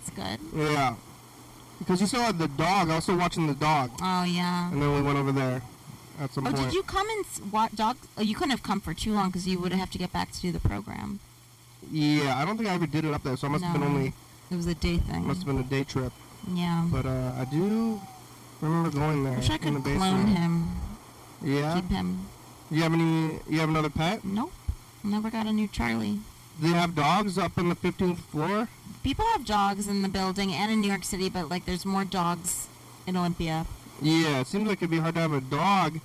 It's good. Yeah, because you saw the dog. I was still watching the dog. Oh yeah. And then we went over there at some Oh, point. did you come and what dog? Oh, you couldn't have come for too long because you would have to get back to do the program. Yeah, I don't think I ever did it up there, so it must have been No. only It was a day thing. must have been a day trip. Yeah. But uh, I do remember going there Wish I could the clone him. Yeah. Keep him. You have any? You have another pet? Nope. Never got a new Charlie. Do they have dogs up on the 15th floor? People have dogs in the building and in New York City, but like there's more dogs in Olympia. Yeah, it seems like it'd be hard to have a dog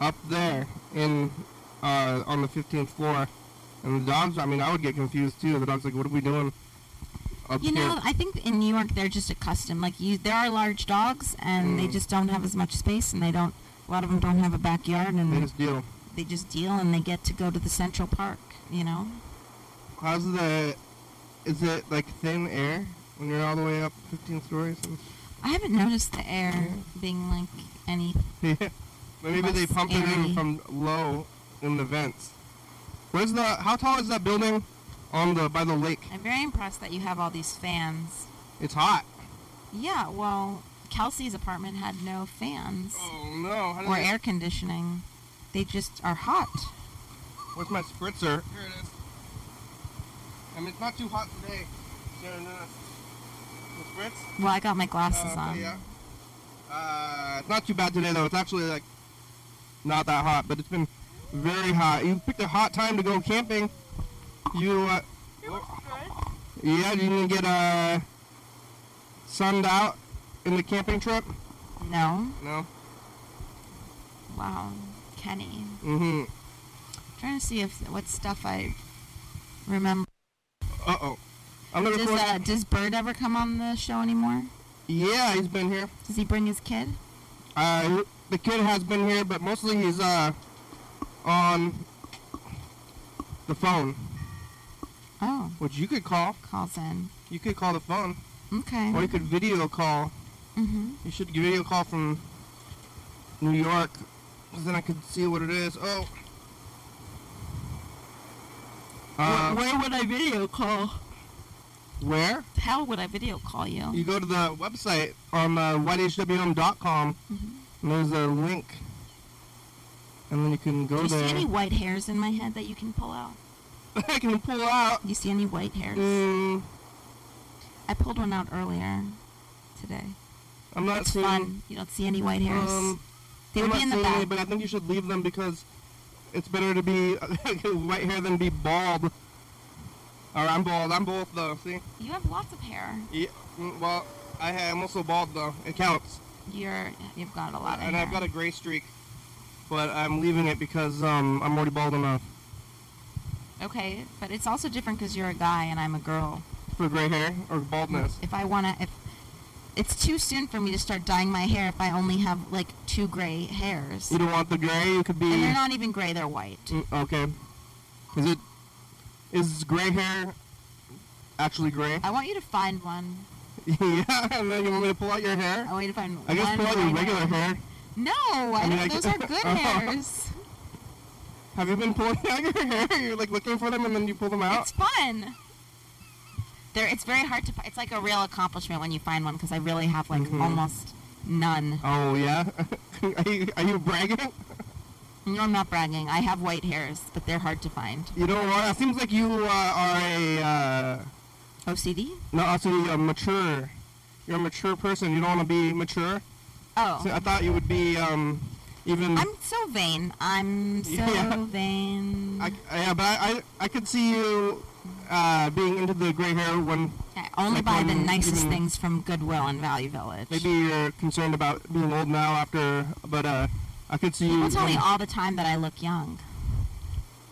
up there in uh, on the 15th floor. And the dogs, I mean, I would get confused too. The dog's like, what are we doing up You here? know, I think in New York they're just accustomed. Like you, there are large dogs, and they Mm. just don't have as much space, and they don't. A lot of them don't have a backyard, and They just deal. They just deal, and they get to go to the Central Park. You know. How's the? Is it like thin air when you're all the way up 15 stories? I haven't noticed the air being like any. Yeah. Maybe they pump pumped it in from low in the vents. Where's the? How tall is that building on the by the lake? I'm very impressed that you have all these fans. It's hot. Yeah, well, Kelsey's apartment had no fans Oh no! How or air conditioning. They just are hot. Where's my spritzer? Here it is. I mean, it's not too hot today. So, the spritz. Well, I got my glasses Uh, on. yeah. Uh, it's not too bad today though. It's actually like not that hot, but it's been very hot. You picked a hot time to go camping. You, uh, yeah, you didn't get uh, sunned out in the camping trip. No. No. Wow, Kenny. Mm-hmm. trying to see if what stuff I remember. Uh oh. I'm gonna Does uh, does Bird ever come on the show anymore? Yeah, he's been here. Does he bring his kid? Uh, the kid has been here, but mostly he's uh on the phone, Oh, which you could call. calls in. You could call the phone, Okay. or you could video call. Mm-hmm. You should video call from New York, then I can see what it is. Oh. Uh, where would I video call? where? How would I video call you? You go to the website on uh, ydhwm.com, Mm-hmm. and there's a link, and then you can go Do you there. see any white hairs in my head that you can pull out? I can pull out. Do you see any white hairs? Mm, I pulled one out earlier today. I'm not It's seeing. fun. You don't see any white hairs. Um, they would be in the back. but I think you should leave them because it's better to be white hair than be bald. Or I'm bald. I'm both though. See? You have lots of hair. Yeah. mm, Well, I am also bald though. It counts. You're you've got a lot of and hair. I've got a gray streak, but I'm leaving it because um, I'm already bald enough Okay, but it's also different because you're a guy and I'm a girl. for gray hair or baldness. If I wanna, if it's too soon for me to start dyeing my hair if I only have like two gray hairs. You don't want the gray. You could be. And they're not even gray; they're white. Mm, okay. Is it? Is gray hair actually gray? I want you to find one. yeah, and then you want me to pull out your hair? I want you to find I guess pull out your regular hair. No, I, I mean, I those are good hairs. Have you been pulling out your hair? You're like looking for them and then you pull them out? It's fun. There, it's very hard to. It's like a real accomplishment when you find one because I really have like Mhm. almost none. Oh yeah. are, you, are you bragging? No, I'm not bragging. I have white hairs, but they're hard to find. You know what? It seems like you uh, are a uh, OCD? no, actually a mature. You're a mature person. You don't want to be mature. Oh. So I thought you would be um, even. I'm so vain. I'm so Yeah. vain. I, yeah, but I, I, I could see you uh, being into the gray hair when only like buy the nicest even- things from Goodwill and Value Village. maybe you're concerned about being old now after, but uh, I could see you. People tell me all the time that I look young.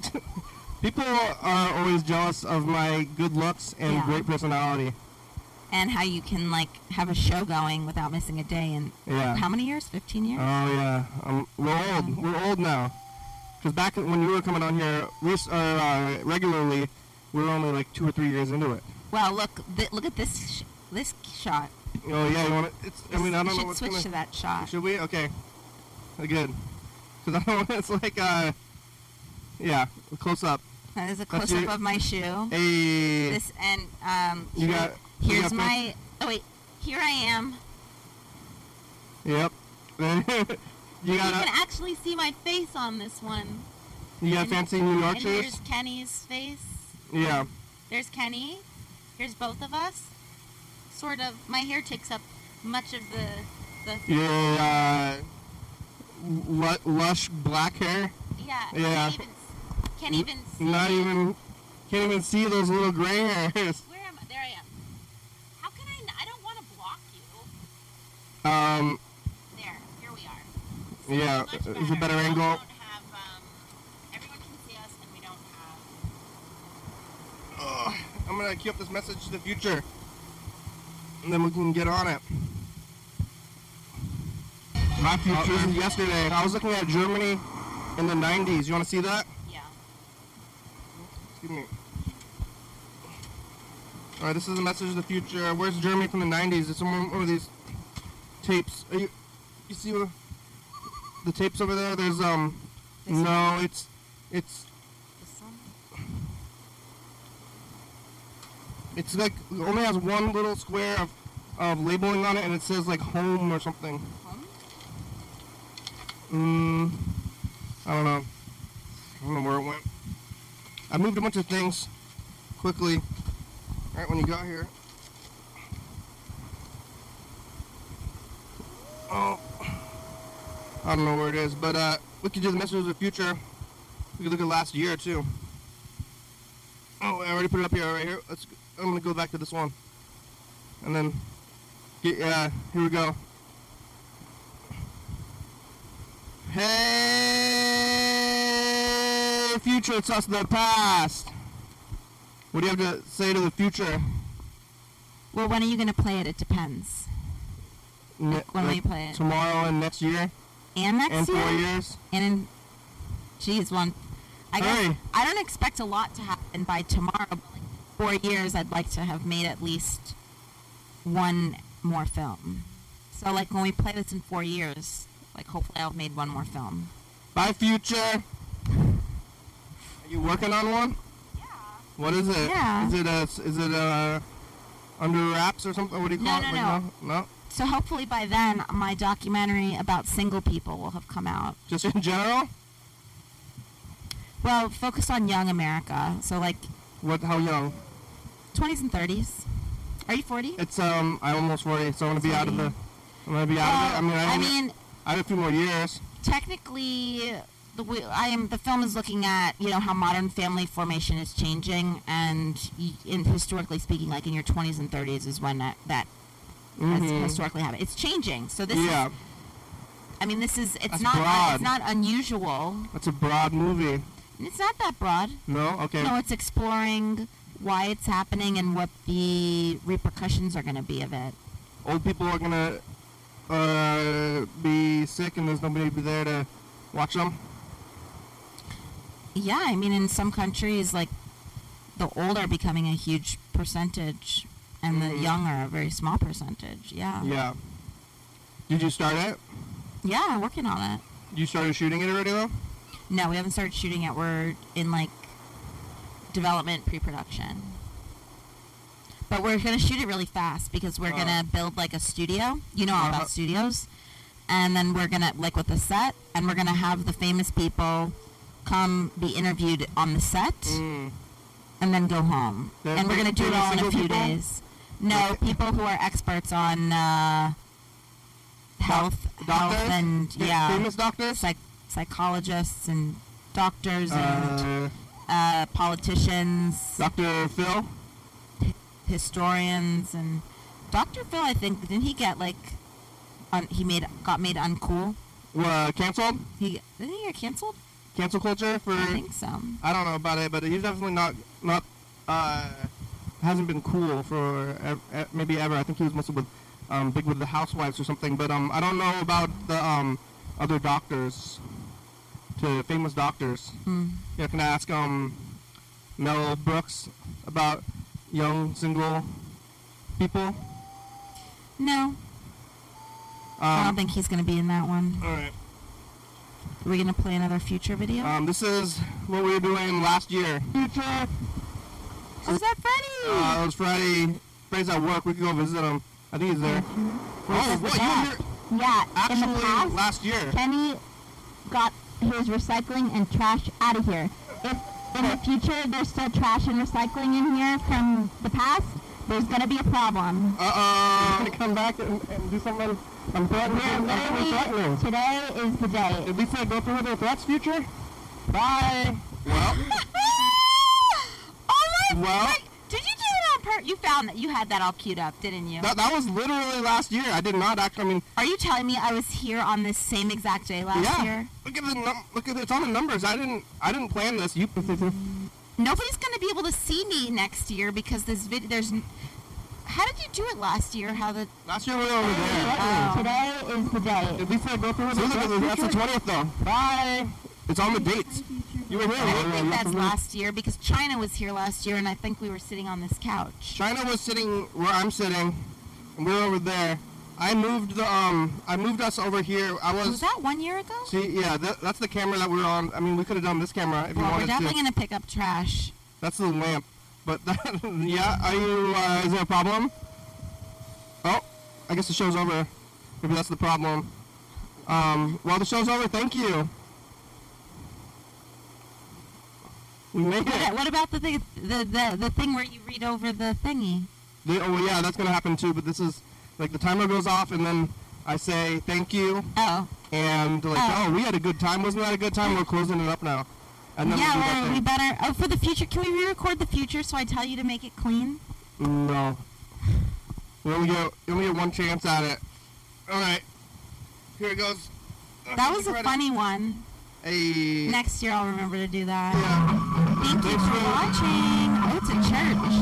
People are always jealous of my good looks and Yeah. great personality. And how you can like have a show going without missing a day in Yeah. how many years? 15 years? Oh yeah, um, we're old. We're old now. Because back when you were coming on here rec- uh, regularly, we were only like two or three years into it. well, look th- look at this sh- this shot. Oh yeah, you want to? It's. I mean, I You don't know should what's switch gonna. to that shot. Should we? Okay. Good. Because I don't. It's like uh. Yeah, close up. That is a That's close up your- of my shoe. Hey. This and um. You here- got- you Here's got my. Oh wait. Here I am. Yep. you got. you got can a, actually see my face on this one. you got And- fancy New York And shoes. here's Kenny's face. Yeah. There's Kenny. Here's both of us. Sort of. My hair takes up much of the the. Your uh, lush black hair. Yeah. Yeah. Can't even, can't even see. Not even. Can't even see those little gray hairs. Where am I? There I am. How can I? I don't want to block you. Um. There. Here we are. Yeah. Much Is a better angle. don't have. Um, everyone can see us, and we don't have. Ugh. I'm gonna keep this message to the future, and then we can get on it. My future. this is yesterday. I was looking at Germany in the 90s. You want to see that? Yeah. Excuse me. All right, this is a message of the future. Where's Germany from the 90s? It's one of these tapes. Are you, you see the, the tapes over there? There's um. This no, it's it's This one. It's like it only has one little square of, of labeling on it, and it says like home or something. Home? Mm, I don't know. I don't know where it went. I moved a bunch of things quickly right when you got here. Oh, I don't know where it is, but uh, we could do the message of the future. We could look at last year too. Oh, I already put it up here, right here. Let's. I'm gonna go back to this one, and then, get, uh, here we go. Hey, future, it's us, the past. What do you have to say to the future? Well, when are you gonna play it? It depends. Ne- Like, when will you play it? Tomorrow and next year And next and year. four years. And in, geez, one. I guess Hurry. I don't expect a lot to happen by tomorrow. But like four years, I'd like to have made at least one more film. So like when we play this in four years, like hopefully I'll have made one more film. Bye, future. Are you working on one? Yeah. What is it? Yeah. Is it a? Is it a? Under wraps or something? What do you No, call no, it? no. Like, no. No. So hopefully by then, my documentary about single people will have come out. Just in general. Well, focus on young America. So like What? How young? 20s and 30s. Are you 40? It's um. I'm almost forty, so I'm gonna be out of the. I'm gonna be out of it. I mean, I, I mean, I have a few more years. technically the I am the film is looking at you know how modern family formation is changing and in historically speaking like in your 20s and 30s is when that, that has Mhm. historically happened it's changing so this yeah, is I mean this is it's That's not broad. it's not unusual that's a broad movie. it's not that broad No. Okay. no it's exploring why it's happening and what the repercussions are going to be of it old people are gonna uh, be sick and there's nobody to be there to watch them. Yeah, I mean, in some countries, like the old are becoming a huge percentage, and the Mhm. young are a very small percentage. Yeah. Yeah. Did you start it? Yeah, working on it. You started shooting it already though? No, we haven't started shooting it. We're in like development, pre-production. But we're gonna shoot it really fast because we're Oh. gonna build like a studio. You know all Uh-huh. about studios, and then we're gonna like with the set, and we're gonna have the famous people come be interviewed on the set, Mm. and then go home. And we're gonna do it all in a few people? days. No, people who are experts on uh, health, health, doctors? and yeah, famous doctors? psych- psychologists and doctors and Uh, politicians, Dr. Phil? historians, and Dr. Phil. I think didn't he get like, un- he made got made uncool. Uh, canceled? He didn't he get canceled? Cancel culture for I think so. I don't know about it, but he's definitely not not uh hasn't been cool for ev- maybe ever. I think he was mostly with um big with the housewives or something, but um I don't know about the um other doctors to famous doctors. Hmm. Yeah, can I ask um Mel Brooks about young single people? No, I don't Um, think he's gonna be in that one. all right. Are we gonna play another future video? Um, this is what we were doing last year. Future. Is that Freddie? Uh, it was Friday. Freddy's at work. We could go visit him. I think he's there. Oh, what? You were here Yeah, in the actually past, last year. Kenny got his recycling and trash out of here. If in the future there's still trash and recycling in here from the past, there's gonna be a problem. Uh oh. Gonna come back and, and do something. I'm threatening. We're I'm literally, threatening. today is the day. At least I go through with their threats, future. Bye. Well, oh my! well, Did you do it on purpose? You found that you had that all queued up, didn't you? that, that was literally last year. I did not actually. I mean, Are you telling me I was here on this same exact day last yeah. year? Look at the num- look at it. It's on the numbers. I didn't. I didn't plan this. You. Nobody's gonna be able to see me next year because this video. There's. How did you do it last year? How the? Last year we were over there. Oh. Today is the day. At least I go through with. That's the twentieth though. Bye. It's on the dates. You were here. I don't think that's last year because China was here last year, and I think we were sitting on this couch. China was sitting where I'm sitting, and we are over there. I moved the um. I moved us over here. I was. Was that one year ago? See, yeah, that, that's the camera that we were on. I mean, we could have done this camera if you Well, we're definitely to. gonna pick up trash. That's the lamp. But that, yeah, are you? Uh, is there a problem? Oh, I guess the show's over. Maybe that's the problem. Um, well, the show's over. Thank you. We made What, it. what about the thing, the, the the thing where you read over the thingy? The- oh yeah, that's gonna happen too. But this is like the timer goes off, and then I say thank you, Oh, and like, Oh. oh, we had a good time. Wasn't that a good time? We're closing it up now. And then yeah. we'll we better. Oh, for the future, can we re-record the future so I tell you to make it clean? No. We only get we only get one chance at it. All right. Here it goes. That was a funny one. Hey. Next year I'll remember to do that. Yeah. Thank you Thanks for for- watching. Oh, it's a church.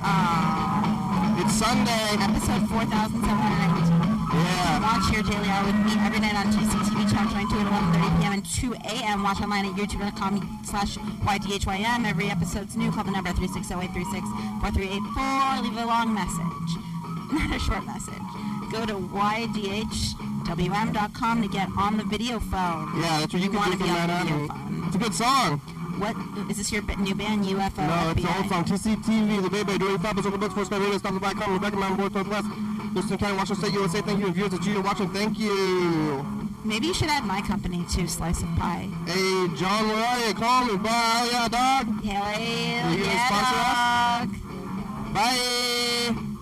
Uh, It's Sunday. episode 4792. Yeah. Watch your daily hour with me every night on TCTV channel 22 at 11.30 p.m. and 2 a.m. Watch online at youtube.com slash ydhwm. Every episode's new. Call the number 360-836-4384. Leave a long message. Not a short message. Go to ydhwm.com to get on the video phone. Yeah, that's what you You can wanna do from be on that the video phone. It's a good song. What is this your new band UFO? No, it's the FBI? old song. TCTV, the baby, doing five over books, first radio, stop the black comment, Rebecca, Mountain Boy, Northwest. Listen, County, Washington State, USA. Thank you, viewers that you are watching. Thank you. Maybe you should add my company to Slice of Pie. Hey, John, where are you? Call me. Bye. Yeah, dog. Hell you gonna yeah, sponsor us? dog. Bye.